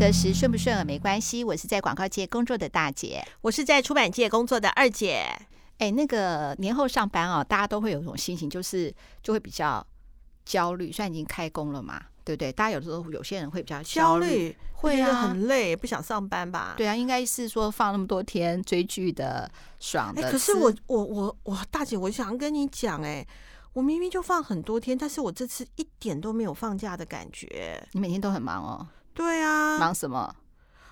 得时，顺不顺耳没关系。我是在广告界工作的大姐，我是在出版界工作的二姐。哎，那个年后上班哦，大家都会有一种心情，就是就会比较焦虑。虽然已经开工了嘛，对不对？大家有时候有些人会比较焦虑，焦虑会啊，很累，不想上班吧？对啊，应该是说放那么多天追剧的、爽的。可是我我我我大姐，我想跟你讲，哎。我明明就放很多天，但是我这次一点都没有放假的感觉。你每天都很忙哦？对啊，忙什么？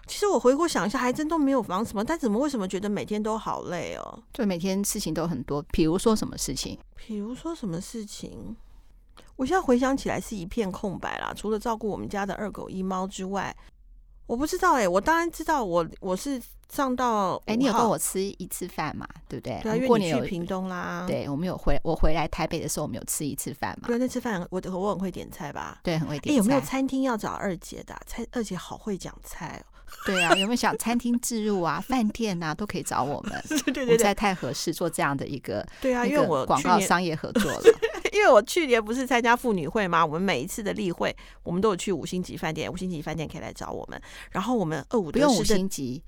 其实我回过想一下，还真都没有忙什么，但怎么为什么觉得每天都好累哦？就，每天事情都很多。比如说什么事情？比如说什么事情？我现在回想起来是一片空白啦，除了照顾我们家的二狗一猫之外，我不知道哎、欸。我当然知道我，我我是。上到哎、欸，你有跟我吃一次饭嘛？对不对？对啊，因为你去屏东啦。对，我们有回我回来台北的时候，我们有吃一次饭嘛？对，那吃饭我我很会点菜吧？对，很会点菜。欸、有没有餐厅要找二姐的、啊？菜二姐好会讲菜哦。对啊，有没有想餐厅置入啊？饭店啊，都可以找我们。对对对，对，在太合适做这样的一个对啊，因为我广告商业合作了。因为我去年不是参加妇女会吗？我们每一次的例会，我们都有去五星级饭店，五星级饭店可以来找我们。然后我们二五不用五星级。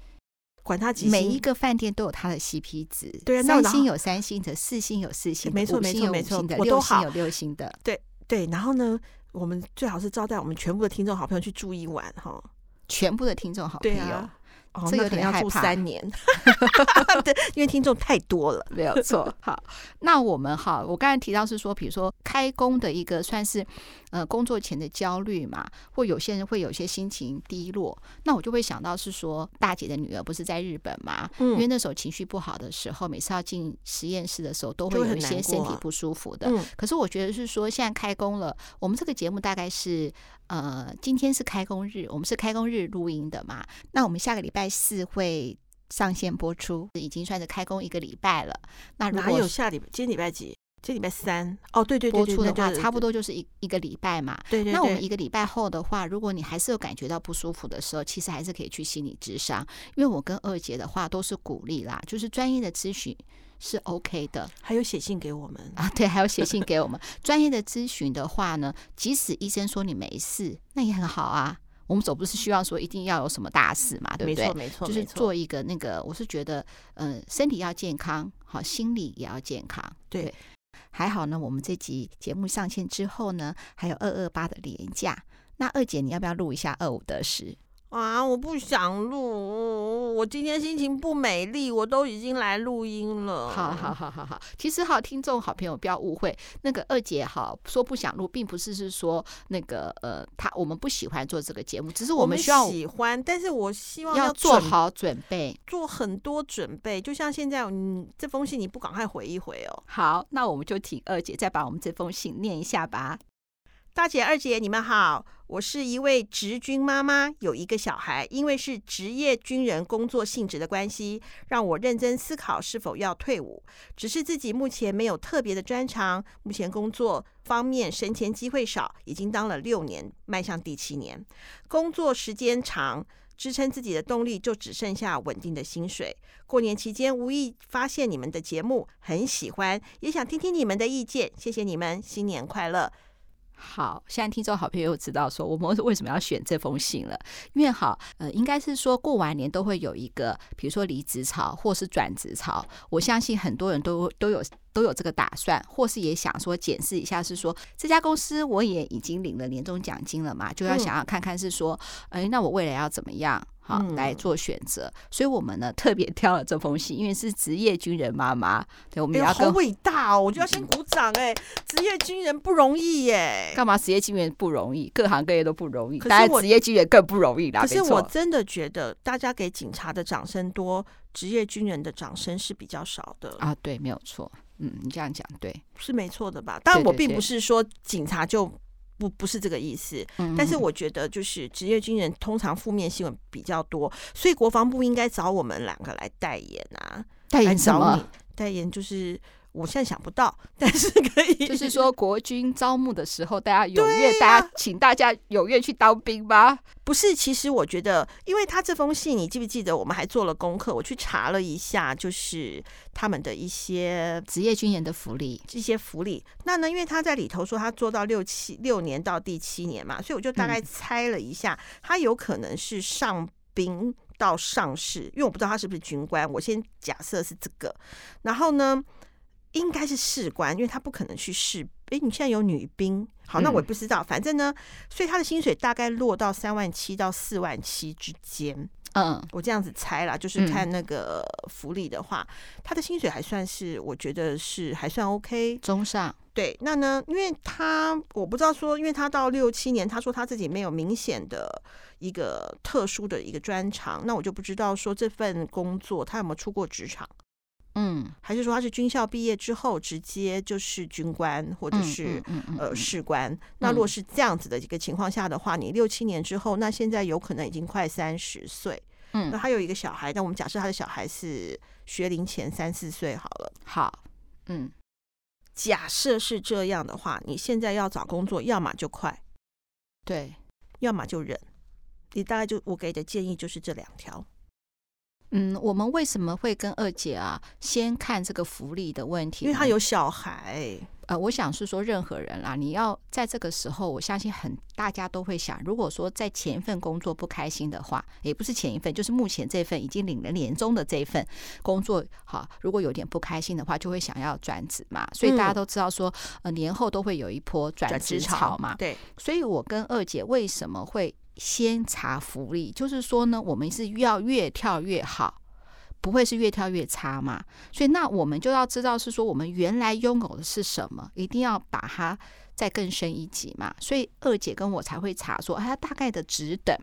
管他几星，每一个饭店都有它的 CP 值。对啊，三星有三星的，四星有四星的，没错没错没错，六星有六星的。对对，然后呢，我们最好是招待我们全部的听众好朋友去住一晚哈，全部的听众好朋友。哦，这个可能要住三年，对，因为听众太多了，没有错。好，那我们哈，我刚才提到是说，比如说开工的一个算是呃工作前的焦虑嘛，或有些人会有些心情低落，那我就会想到是说，大姐的女儿不是在日本嘛，嗯，因为那时候情绪不好的时候，每次要进实验室的时候，都会有一些身体不舒服的。嗯，可是我觉得是说，现在开工了，我们这个节目大概是呃，今天是开工日，我们是开工日录音的嘛，那我们下个礼拜。四会上线播出，已经算是开工一个礼拜了。那如果哪有下礼拜？今天礼拜几？今天礼拜三。哦，对对对，播出的话，差不多就是一一个礼拜嘛。对对对。那我们一个礼拜后的话，如果你还是有感觉到不舒服的时候，其实还是可以去心理咨商。因为我跟二姐的话都是鼓励啦，就是专业的咨询是 OK 的。还有写信给我们啊？对，还有写信给我们。专业的咨询的话呢，即使医生说你没事，那也很好啊。我们总不是希望说一定要有什么大事嘛，对不对？没错，没错，就是做一个那个，我是觉得，嗯、呃，身体要健康，好，心理也要健康。对，对，还好呢。我们这集节目上线之后呢，还有二二八的廉价，那二姐你要不要录一下二五得十？啊！我不想录，我今天心情不美丽，我都已经来录音了。好好好好好，其实好听众好朋友不要误会，那个二姐哈说不想录，并不是是说那个呃，她我们不喜欢做这个节目，只是我们需要喜欢，但是我希望要做好准备，做很多准备。就像现在，你这封信你不赶快回一回哦。好，那我们就请二姐再把我们这封信念一下吧。大姐、二姐，你们好，我是一位职军妈妈，有一个小孩。因为是职业军人工作性质的关系，让我认真思考是否要退伍。只是自己目前没有特别的专长，目前工作方面升迁机会少，已经当了六年，迈向第七年。工作时间长，支撑自己的动力就只剩下稳定的薪水。过年期间无意发现你们的节目，很喜欢，也想听听你们的意见。谢谢你们，新年快乐。好，现在听众好朋友知道说我们为什么要选这封信了，因为好，呃，应该是说过完年都会有一个，比如说离职潮或是转职潮，我相信很多人都都有都有这个打算，或是也想说检视一下，是说这家公司我也已经领了年终奖金了嘛，就要想要看看是说，哎，那我未来要怎么样？好，来做选择，嗯，所以我们呢特别挑了这封信，因为是职业军人妈妈，对，我们要好伟大哦，我就要先鼓掌哎，职业军人不容易耶，干嘛职业军人不容易？各行各业都不容易，当然职业军人更不容易啦。可是我真的觉得，大家给警察的掌声多，职业军人的掌声是比较少的啊。对，没有错，嗯，你这样讲对，是没错的吧？但，我并不是说警察就。不不是这个意思，但是我觉得就是职业军人通常负面新闻比较多，所以国防部应该找我们两个来代言啊，代言什么？代言就是我现在想不到，但是可以，就是说国军招募的时候，大家踊跃，啊、大家请大家踊跃去当兵吧。不是，其实我觉得，因为他这封信，你记不记得？我们还做了功课，我去查了一下，就是他们的一些职业军人的福利，这些福利。那呢，因为他在里头说他做到六七六年到第七年嘛，所以我就大概猜了一下，嗯、他有可能是上兵到上士，因为我不知道他是不是军官，我先假设是这个。然后呢？应该是士官，因为他不可能去士。哎，你现在有女兵，好，那我也不知道。嗯、反正呢，所以他的薪水大概落到三万七到四万七之间。嗯，我这样子猜啦，就是看那个福利的话，嗯、他的薪水还算是，我觉得是还算 OK，中上。对，那呢，因为他我不知道说，因为他到六七年，他说他自己没有明显的一个特殊的一个专长，那我就不知道说这份工作他有没有出过职场。嗯，还是说他是军校毕业之后直接就是军官或者是呃士官？那如果是这样子的一个情况下的话，你六七年之后，那现在有可能已经快三十岁。嗯，那他有一个小孩，但我们假设他的小孩是学龄前三四岁好了。好，嗯，假设是这样的话，你现在要找工作，要么就快，对，要么就忍。你大概就我给的建议就是这两条。嗯，我们为什么会跟二姐啊先看这个福利的问题？因为她有小孩。呃，我想是说，任何人啦，你要在这个时候，我相信很大家都会想，如果说在前一份工作不开心的话，也不是前一份，就是目前这份已经领了年终的这份工作，哈，如果有点不开心的话，就会想要转职嘛。所以大家都知道说，呃，年后都会有一波转职潮嘛。对，所以我跟二姐为什么会？先查福利，就是说呢，我们是要越跳越好，不会是越跳越差嘛。所以那我们就要知道是说，我们原来拥有的是什么，一定要把它再更升一级嘛。所以二姐跟我才会查说，它大概的值等，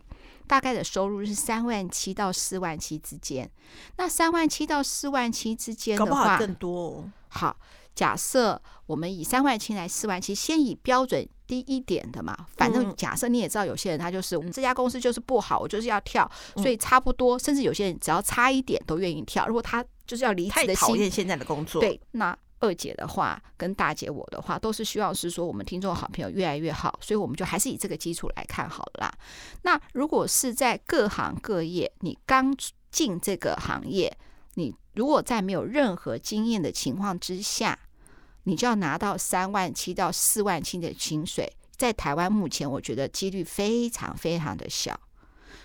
大概的收入是三万七到四万七之间。那三万七到四万七之间的话，更多哦。好，假设我们以三万七来四万七，先以标准。低一点的嘛，反正假设你也知道，有些人他就是我们这家公司就是不好，我就是要跳，所以差不多，甚至有些人只要差一点都愿意跳。如果他就是要离职的心，太讨厌现在的工作。对，那二姐的话跟大姐我的话都是希望是说我们听众好朋友越来越好，所以我们就还是以这个基础来看好了啦。那如果是在各行各业，你刚进这个行业，你如果在没有任何经验的情况之下。你就要拿到三万七到四万七的薪水，在台湾目前我觉得几率非常非常的小，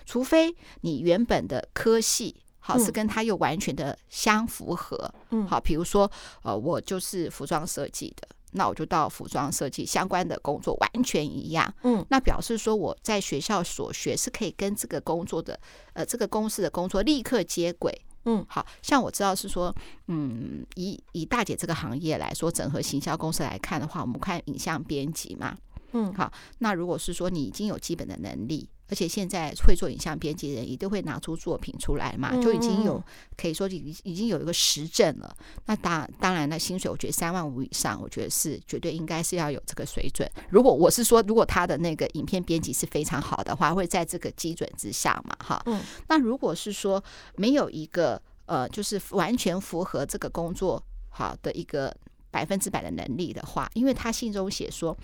除非你原本的科系好是跟他又完全的相符合，嗯，好，比如说呃我就是服装设计的，那我就到服装设计相关的工作完全一样，嗯，那表示说我在学校所学是可以跟这个工作的呃这个公司的工作立刻接轨。嗯，好像我知道是说，嗯，以以大姐这个行业来说，整合行销公司来看的话，我们看影像编辑嘛，嗯，好，那如果是说你已经有基本的能力。而且现在会做影像编辑的人，也都会拿出作品出来嘛，就已经有可以说已已经有一个实证了。那当当然了，薪水我觉得三万五以上，我觉得是绝对应该是要有这个水准。如果我是说，如果他的那个影片编辑是非常好的话，会在这个基准之下嘛，哈。嗯。那如果是说没有一个呃，就是完全符合这个工作好的一个百分之百的能力的话，因为他信中写说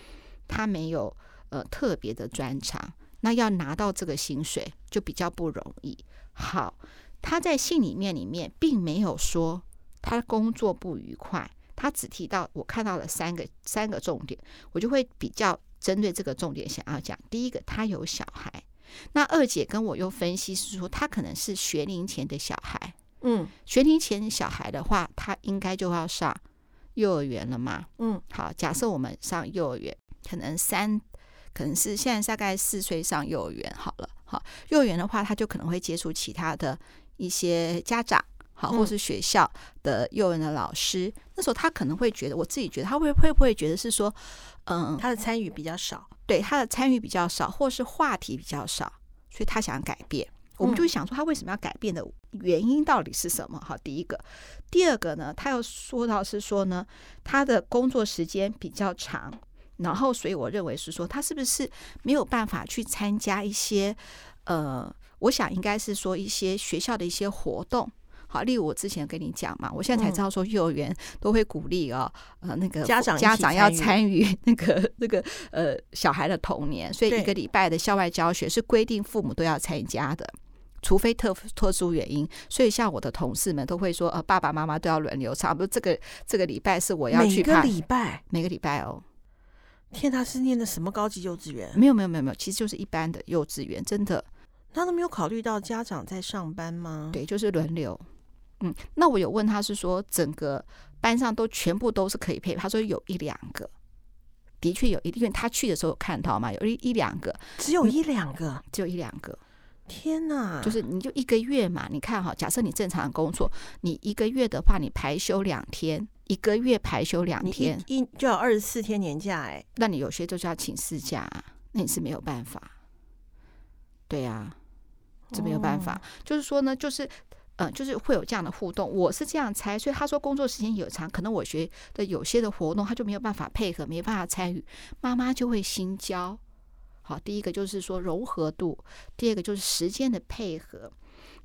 他没有呃特别的专长。那要拿到这个薪水就比较不容易。好，他在信里面里面并没有说他工作不愉快，他只提到我看到了三个三个重点，我就会比较针对这个重点想要讲。第一个，他有小孩。那二姐跟我又分析是说，他可能是学龄前的小孩。嗯，学龄前小孩的话，他应该就要上幼儿园了嘛。嗯，好，假设我们上幼儿园，可能三。可能是现在大概四岁上幼儿园好了，好，幼儿园的话，他就可能会接触其他的一些家长，好，或是学校的幼儿园的老师。那时候他可能会觉得，我自己觉得他会会不会觉得是说，嗯，他的参与比较少，对，他的参与比较少，或是话题比较少，所以他想改变。我们就会想说，他为什么要改变的原因到底是什么？好，第一个，第二个呢，他又说到是说呢，他的工作时间比较长。然后，所以我认为是说，他是不是没有办法去参加一些，呃，我想应该是说一些学校的一些活动，好，例如我之前跟你讲嘛，我现在才知道说幼儿园都会鼓励哦，呃，那个家长家长要参与那个那个呃小孩的童年，所以一个礼拜的校外教学是规定父母都要参加的，除非特特殊原因。所以像我的同事们都会说，呃，爸爸妈妈都要轮流，差不多这个这个礼拜是我要去看，每个礼拜？每个礼拜哦。天，他是念的什么高级幼稚园？没有没有没有没有，其实就是一般的幼稚园，真的。他都没有考虑到家长在上班吗？对，就是轮流。嗯，那我有问他是说，整个班上都全部都是可以配，他说有一两个，的确有一，因为他去的时候有看到嘛，有一一两个，只有一两个，嗯，只有一两个。天哪！就是你就一个月嘛，你看哈，假设你正常工作，你一个月的话，你排休两天，一个月排休两天，一就要二十四天年假哎，那你有些就是要请事假，那你是没有办法。对呀，这没有办法。就是说呢，就是嗯，就是会有这样的互动。我是这样猜，所以他说工作时间有长，可能我学的有些的活动他就没有办法配合，没办法参与，妈妈就会心焦。好，第一个就是说融合度，第二个就是时间的配合。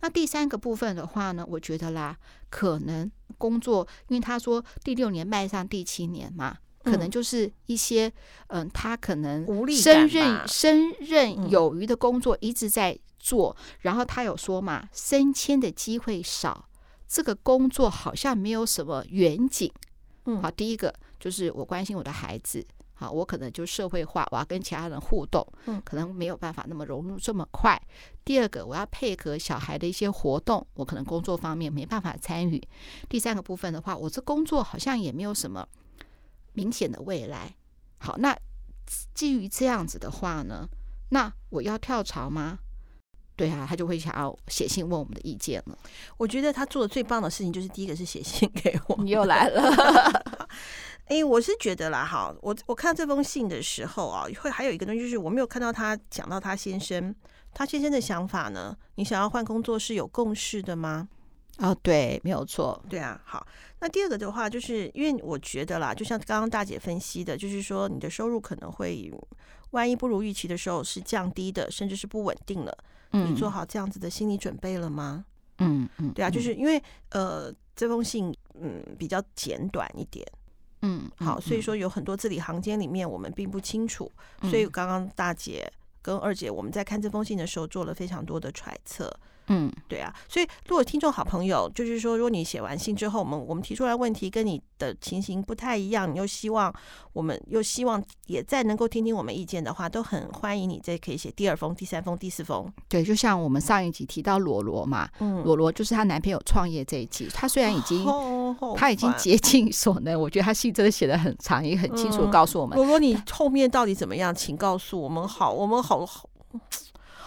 那第三个部分的话呢，我觉得啦，可能工作，因为他说第六年迈上第七年嘛，可能就是一些嗯，他可能胜任胜任有余的工作一直在做，然后他有说嘛，升迁的机会少，这个工作好像没有什么远景。嗯，好，第一个就是我关心我的孩子。好，我可能就社会化，我要跟其他人互动，嗯可能没有办法那么融入这么快。第二个，我要配合小孩的一些活动，我可能工作方面没办法参与。第三个部分的话，我这工作好像也没有什么明显的未来。好，那基于这样子的话呢，那我要跳槽吗？对啊，他就会想要写信问我们的意见了。我觉得他做的最棒的事情就是第一个是写信给我。你又来了。哎，我是觉得啦，哈，我我看到这封信的时候啊，会还有一个东西，就是我没有看到他讲到他先生，他先生的想法呢。你想要换工作是有共识的吗？哦，对，没有错，对啊。好，那第二个的话，就是因为我觉得啦，就像刚刚大姐分析的，就是说你的收入可能会万一不如预期的时候是降低的，甚至是不稳定了。嗯，你做好这样子的心理准备了吗？嗯嗯，对啊，就是因为呃，这封信嗯比较简短一点。嗯，好，所以说有很多字里行间里面我们并不清楚，所以刚刚大姐跟二姐我们在看这封信的时候做了非常多的揣测。嗯，对啊，所以如果听众好朋友就是说，如果你写完信之后，我们我们提出来问题跟你的情形不太一样，你又希望我们又希望也再能够听听我们意见的话，都很欢迎你再可以写第二封、第三封、第四封。对，就像我们上一集提到罗罗嘛，嗯，罗罗就是她男朋友创业这一集，她虽然已经她已经竭尽所能，我觉得她信真的写得很长，也很清楚告诉我们。罗罗，你后面到底怎么样？请告诉我们。好，我们好好。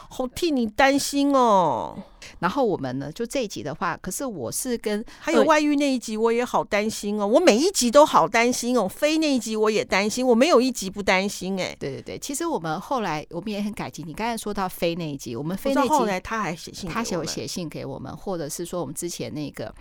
好替你担心哦，然后我们呢，就这一集的话，可是我是跟还有外遇那一集，我也好担心哦。我每一集都好担心哦，飞那一集我也担心，我没有一集不担心哎。对对对，其实我们后来我们也很感激你刚才说到飞那一集，我们飞那一集后来他还写信，他写写信给我们，或者是说我们之前那个。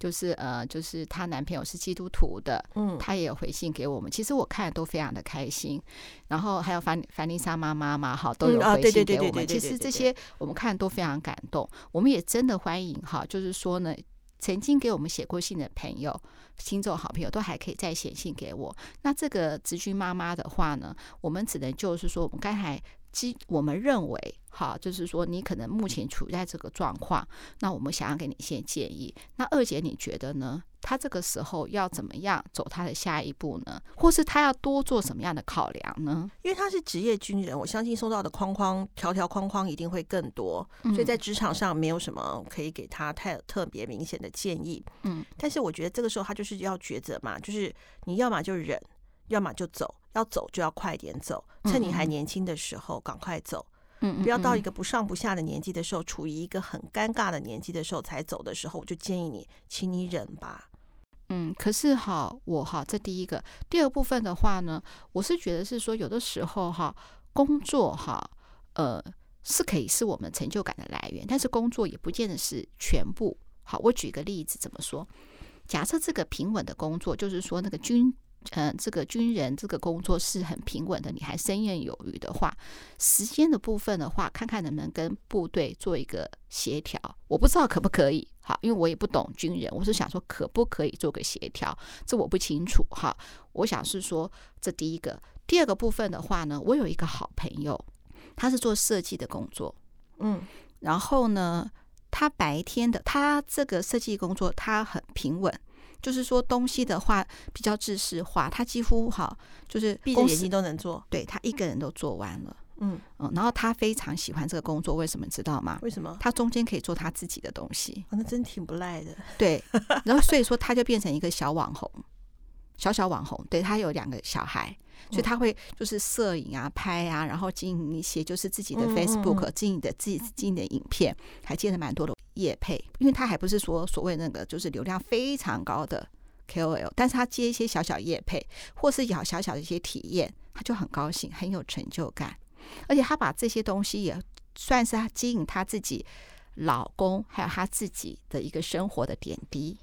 就是呃，就是她男朋友是基督徒的，嗯，她也有回信给我们。其实我看都非常的开心。然后还有凡凡丽莎妈妈嘛，哈，都有回信给我们。其实这些我们看都非常感动。我们也真的欢迎哈，就是说呢，曾经给我们写过信的朋友、听众好朋友，都还可以再写信给我。那这个直军妈妈的话呢，我们只能就是说，我们刚才。基我们认为，哈，就是说你可能目前处在这个状况，那我们想要给你一些建议。那二姐你觉得呢？他这个时候要怎么样走他的下一步呢？或是他要多做什么样的考量呢？因为他是职业军人，我相信收到的框框条条框框一定会更多，所以在职场上没有什么可以给他太特别明显的建议。嗯，但是我觉得这个时候他就是要抉择嘛，就是你要么就忍，要么就走。要走就要快点走，趁你还年轻的时候赶快走，嗯，不要到一个不上不下的年纪的时候，处于一个很尴尬的年纪的时候才走的时候，我就建议你，请你忍吧。嗯，可是哈，我哈，这第一个，第二部分的话呢，我是觉得是说，有的时候哈，工作哈，呃，是可以是我们成就感的来源，但是工作也不见得是全部。好，我举个例子，怎么说？假设这个平稳的工作，就是说那个军。嗯、呃，这个军人这个工作是很平稳的，你还胜任有余的话，时间的部分的话，看看能不能跟部队做一个协调。我不知道可不可以，好，因为我也不懂军人，我是想说可不可以做个协调，这我不清楚哈。我想是说，这第一个，第二个部分的话呢，我有一个好朋友，他是做设计的工作，嗯，然后呢，他白天的他这个设计工作，他很平稳。就是说东西的话比较制式化，他几乎哈就是闭着眼睛都能做，对他一个人都做完了，嗯嗯，然后他非常喜欢这个工作，为什么知道吗？为什么？他中间可以做他自己的东西，哦，那真挺不赖的。对，然后所以说他就变成一个小网红，小小网红。对，他有两个小孩，所以他会就是摄影啊、拍啊，然后经营一些就是自己的 Facebook，经营的自己经营的影片，还接了蛮多的。业配，因为他还不是说所谓那个就是流量非常高的 KOL，但是他接一些小小业配，或是有小小的一些体验，他就很高兴，很有成就感。而且他把这些东西也算是他经营他自己老公还有他自己的一个生活的点滴。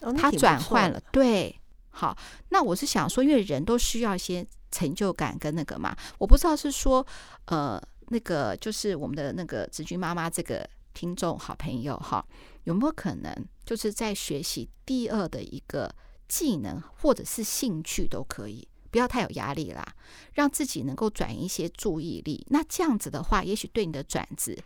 哦、他转换了，对，好。那我是想说，因为人都需要一些成就感跟那个嘛，我不知道是说呃那个就是我们的那个子君妈妈这个。听众好朋友哈，有没有可能就是在学习第二的一个技能或者是兴趣都可以，不要太有压力啦，让自己能够转移一些注意力。那这样子的话，也许对你的转职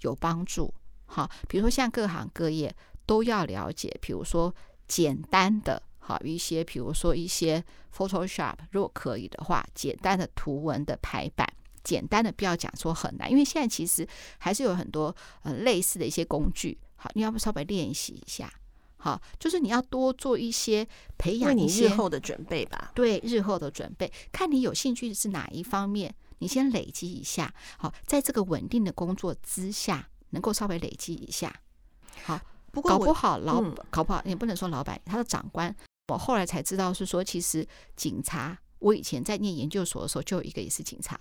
有帮助。好，比如说像各行各业都要了解，比如说简单的好一些，比如说一些 Photoshop，如果可以的话，简单的图文的排版。简单的不要讲说很难，因为现在其实还是有很多呃类似的一些工具。好，你要不稍微练习一下？好，就是你要多做一些培养一些你日后的准备吧。对，日后的准备，看你有兴趣是哪一方面，你先累积一下。好，在这个稳定的工作之下，能够稍微累积一下。好，不过搞不好老、嗯、搞不好也不能说老板，他的长官，我后来才知道是说，其实警察。我以前在念研究所的时候，就有一个也是警察，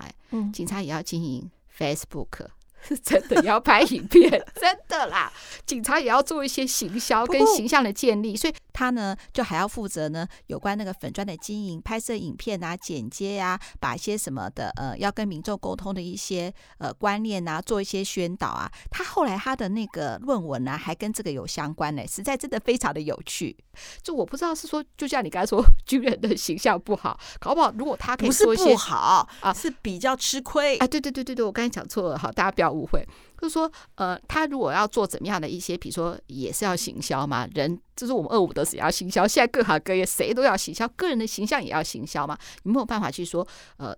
警察也要经营 Facebook。真的要拍影片，真的啦！警察也要做一些行销跟形象的建立，所以他呢就还要负责呢有关那个粉砖的经营、拍摄影片啊、剪接呀、啊，把一些什么的呃要跟民众沟通的一些呃观念啊，做一些宣导啊。他后来他的那个论文呢、啊，还跟这个有相关呢，实在真的非常的有趣。就我不知道是说，就像你刚才说，军人的形象不好，搞不好如果他可以做一些不好啊，是比较吃亏啊。对对对对对，我刚才讲错了，好，大家不要。不会，就是说，呃，他如果要做怎么样的一些，比如说，也是要行销嘛，人就是我们二五得是也要行销，现在各行各业谁都要行销，个人的形象也要行销嘛，你没有办法去说，呃，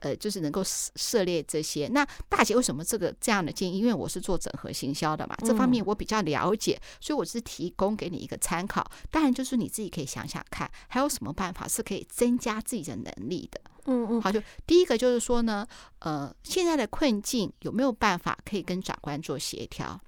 呃，就是能够涉猎这些。那大姐为什么这个这样的建议？因为我是做整合行销的嘛，这方面我比较了解，所以我是提供给你一个参考。当然，就是你自己可以想想看，还有什么办法是可以增加自己的能力的。嗯嗯，好，就第一个就是说呢，呃，现在的困境有没有办法可以跟长官做协调？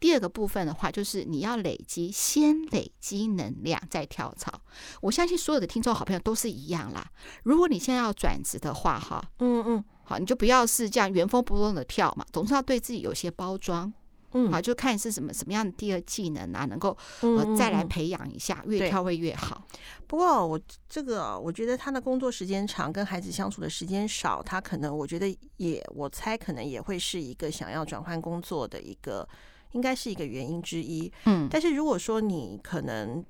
第二个部分的话，就是你要累积，先累积能量再跳槽。我相信所有的听众好朋友都是一样啦。如果你现在要转职的话，哈，嗯嗯，好，你就不要是这样原封不动的跳嘛，总是要对自己有些包装。嗯，好，就看是什么什么样的第二技能啊，能够呃再来培养一下，越跳会越好。不过我这个我觉得他的工作时间长，跟孩子相处的时间少，他可能我觉得也我猜可能也会是一个想要转换工作的一个，应该是一个原因之一。嗯，但是如果说你可能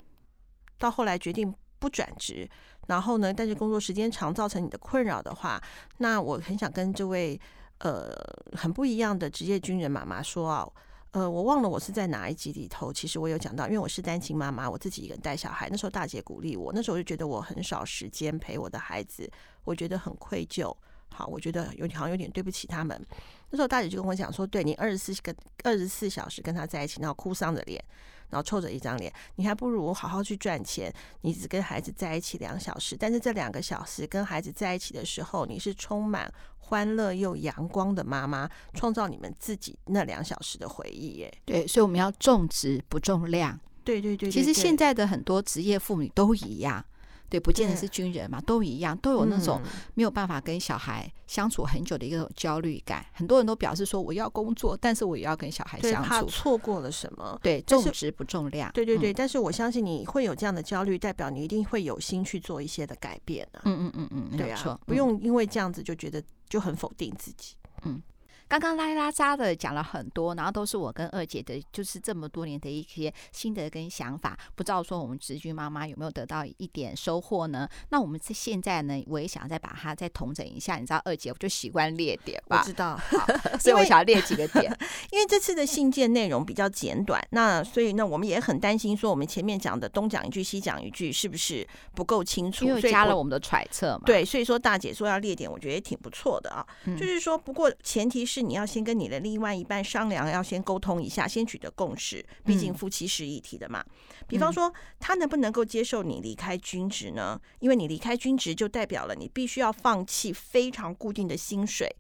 到后来决定不转职，然后呢，但是工作时间长造成你的困扰的话，那我很想跟这位呃很不一样的职业军人妈妈说啊。呃，我忘了我是在哪一集里头，其实我有讲到，因为我是单亲妈妈，我自己一个人带小孩。那时候大姐鼓励我，那时候我就觉得我很少时间陪我的孩子，我觉得很愧疚。好，我觉得有好像有点对不起他们。那时候大姐就跟我讲说，对，你二十四个二十四小时跟他在一起，然后哭丧着脸。然后臭着一张脸，你还不如好好去赚钱。你只跟孩子在一起两小时，但是这两个小时跟孩子在一起的时候，你是充满欢乐又阳光的妈妈，创造你们自己那两小时的回忆。耶，对，所以我们要重质不重量。对对对，其实现在的很多职业妇女都一样，对，不见得是军人嘛，都一样，都有那种没有办法跟小孩相处很久的一个焦虑感。很多人都表示说，我要工作，但是我也要跟小孩相处，怕错过了什么？对，重质不重量。对对对，但是我相信你会有这样的焦虑，代表你一定会有心去做一些的改变啊。嗯嗯嗯嗯，对啊，不用因为这样子就觉得就很否定自己。嗯。刚刚拉里拉扎的讲了很多，然后都是我跟二姐的，就是这么多年的一些心得跟想法。不知道说我们直军妈妈有没有得到一点收获呢？那我们现在呢，我也想再把它再统整一下。你知道二姐我就习惯列点吧？我知道，好，所以我想要列几个点。因为这次的信件内容比较简短，那所以呢，我们也很担心说我们前面讲的东讲一句西讲一句是不是不够清楚？因为加了我们的揣测嘛。对，所以说大姐说要列点，我觉得也挺不错的啊。嗯、就是说，不过前提是。是你要先跟你的另外一半商量，要先沟通一下，先取得共识。毕竟夫妻是一体的嘛。比方说，他能不能够接受你离开军职呢？因为你离开军职，就代表了你必须要放弃非常固定的薪水，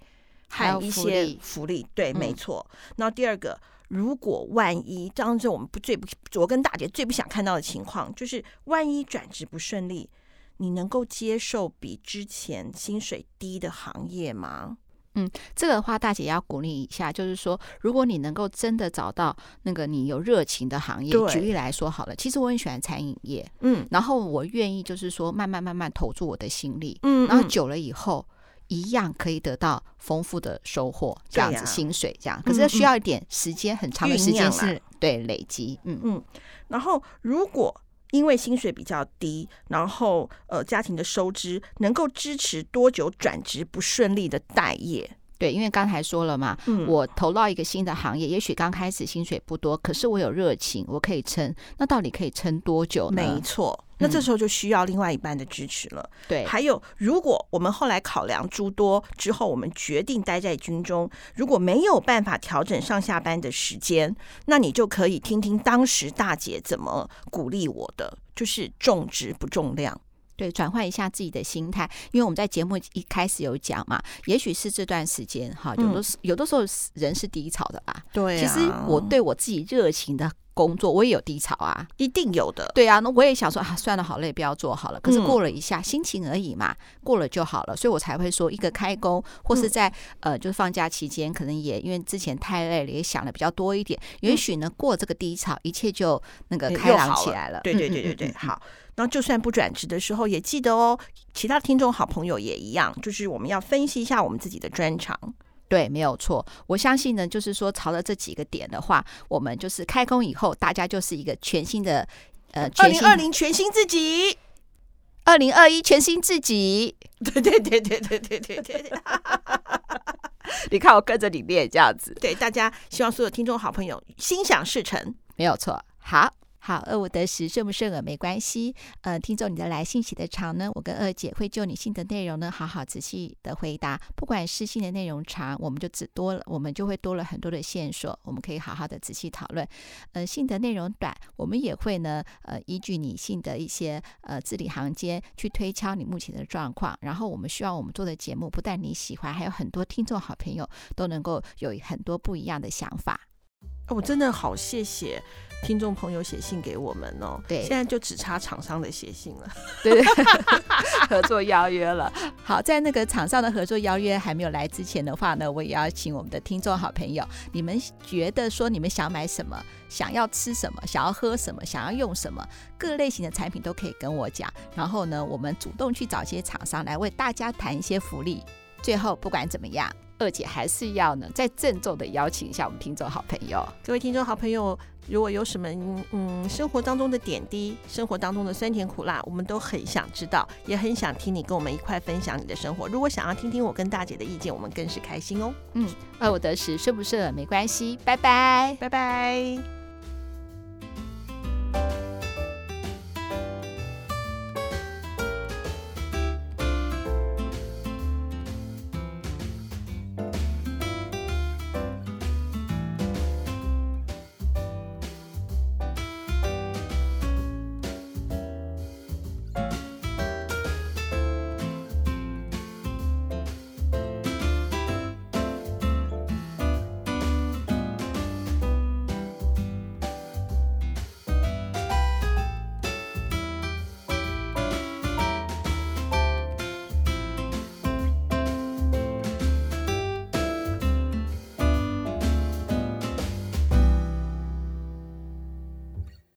还有一些福利。对，没错。那第二个，如果万一，当时我们不最不，我跟大姐最不想看到的情况，就是万一转职不顺利，你能够接受比之前薪水低的行业吗？嗯，这个的话，大姐要鼓励一下，就是说，如果你能够真的找到那个你有热情的行业，举例来说好了，其实我很喜欢餐饮业，嗯，然后我愿意就是说，慢慢慢慢投注我的心力，嗯，然后久了以后，一样可以得到丰富的收获，这样子薪水这样，可是需要一点时间，很长的时间是对累积，嗯嗯，然后如果。因为薪水比较低，然后呃，家庭的收支能够支持多久转职不顺利的待业？对，因为刚才说了嘛，嗯，我投到一个新的行业，也许刚开始薪水不多，可是我有热情，我可以撑。那到底可以撑多久呢？没错。那这时候就需要另外一半的支持了。对，还有，如果我们后来考量诸多之后，我们决定待在军中，如果没有办法调整上下班的时间，那你就可以听听当时大姐怎么鼓励我的，就是重质不重量。对，转换一下自己的心态，因为我们在节目一开始有讲嘛，也许是这段时间哈，有的时有的时候人是低潮的吧。对，其实我对我自己热情的。工作我也有低潮啊，一定有的。对啊，那我也想说啊，算了，好累，不要做好了。可是过了一下，心情而已嘛，过了就好了。所以我才会说，一个开工或是在呃，就是放假期间，可能也因为之前太累了，也想的比较多一点。也许呢，过这个低潮，一切就那个开朗起来了。对对对对对，好。那就算不转职的时候，也记得哦，其他听众好朋友也一样，就是我们要分析一下我们自己的专长。对，没有错。我相信呢，就是说，朝着这几个点的话，我们就是开工以后，大家就是一个全新的呃，二零二零全新自己，二零二一全新自己。对对对对对对对对。你看我跟着你练这样子，对大家，希望所有听众好朋友心想事成，没有错。好。好，二五得十，顺不顺耳没关系。呃，听众你的来信写得长呢，我跟二姐会就你信的内容呢，好好仔细的回答。不管是信的内容长，我们就只多了，我们就会多了很多的线索，我们可以好好的仔细讨论。呃，信的内容短，我们也会呢，呃，依据你信的一些呃字里行间去推敲你目前的状况。然后我们希望我们做的节目，不但你喜欢，还有很多听众好朋友都能够有很多不一样的想法。我真的好谢谢。听众朋友写信给我们哦，对，现在就只差厂商的写信了，对，合作邀约了。好，在那个厂商的合作邀约还没有来之前的话呢，我也要请我们的听众好朋友，你们觉得说你们想买什么，想要吃什么，想要喝什么，想要用什么，各类型的产品都可以跟我讲。然后呢，我们主动去找一些厂商来为大家谈一些福利。最后不管怎么样，二姐还是要呢再郑重的邀请一下我们听众好朋友，各位听众好朋友。如果有什么嗯生活当中的点滴，生活当中的酸甜苦辣，我们都很想知道，也很想听你跟我们一块分享你的生活。如果想要听听我跟大姐的意见，我们更是开心哦。嗯，二五得十，顺不顺没关系，拜拜，拜拜。